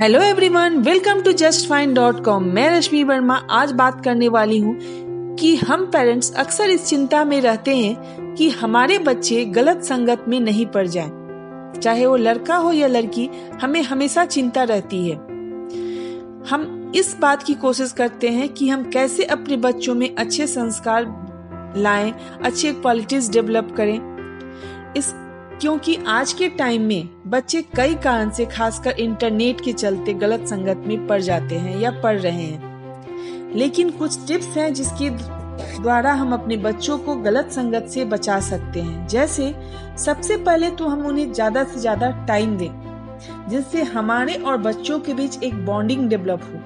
Hello everyone welcome to just fine dot com मैं रश्मि वर्मा आज बात करने वाली हूँ कि हम पेरेंट्स अक्सर इस चिंता में रहते हैं कि हमारे बच्चे गलत संगत में नहीं पड़ जाएँ। चाहे वो लड़का हो या लड़की, हमें हमेशा चिंता रहती है। हम इस बात की कोशिश करते हैं कि हम कैसे अपने बच्चों में अच्छे संस्कार लाएँ, अच्छे क्वालिटीज डेवलप करें। इस क्योंकि आज के टाइम में बच्चे कई कारण से खासकर इंटरनेट के चलते गलत संगत में पड़ जाते हैं या पढ़ रहे हैं। लेकिन कुछ टिप्स हैं जिसके द्वारा हम अपने बच्चों को गलत संगत से बचा सकते हैं। जैसे, सबसे पहले तो हम उन्हें ज़्यादा से ज़्यादा टाइम दें, जिससे हमारे और बच्चों के बीच एक बॉन्डिंग डेवलप हो।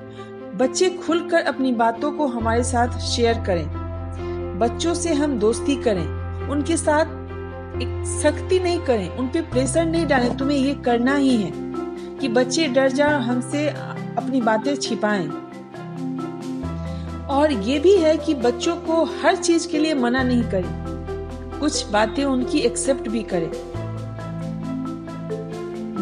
बच्चे खुलकर अपनी बातों को हमारे साथ शेयर करें। बच्चों से हम दोस्ती करें, उनके साथ एक सख्ती नहीं करें, उन पे प्रेशर नहीं डालें, तुम्हें ये करना ही है कि बच्चे डर जाए, हमसे अपनी बातें छिपाएँ। और ये भी है कि बच्चों को हर चीज़ के लिए मना नहीं करें, कुछ बातें उनकी एक्सेप्ट भी करें।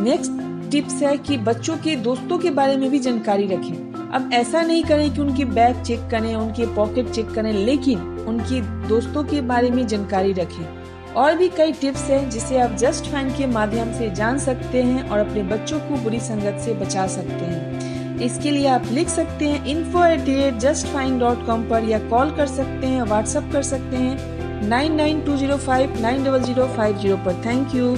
नेक्स्ट टिप्स है कि बच्चों के दोस्तों के बारे में भी जानकारी रखें। अब ऐसा नहीं करें कि उनकी बैग चेक करें, उनके पॉकेट चेक करें, लेकिन उनके दोस्तों के बारे में जानकारी रखें। और भी कई टिप्स हैं जिसे आप जस्ट फ़ैन के माध्यम से जान सकते हैं और अपने बच्चों को बुरी संगत से बचा सकते हैं। इसके लिए आप लिख सकते हैं info at the rate just fine dot com पर या कॉल कर सकते हैं, व्हाट्सअप कर सकते हैं, nine nine two zero five, nine double zero five zero पर। Thank you.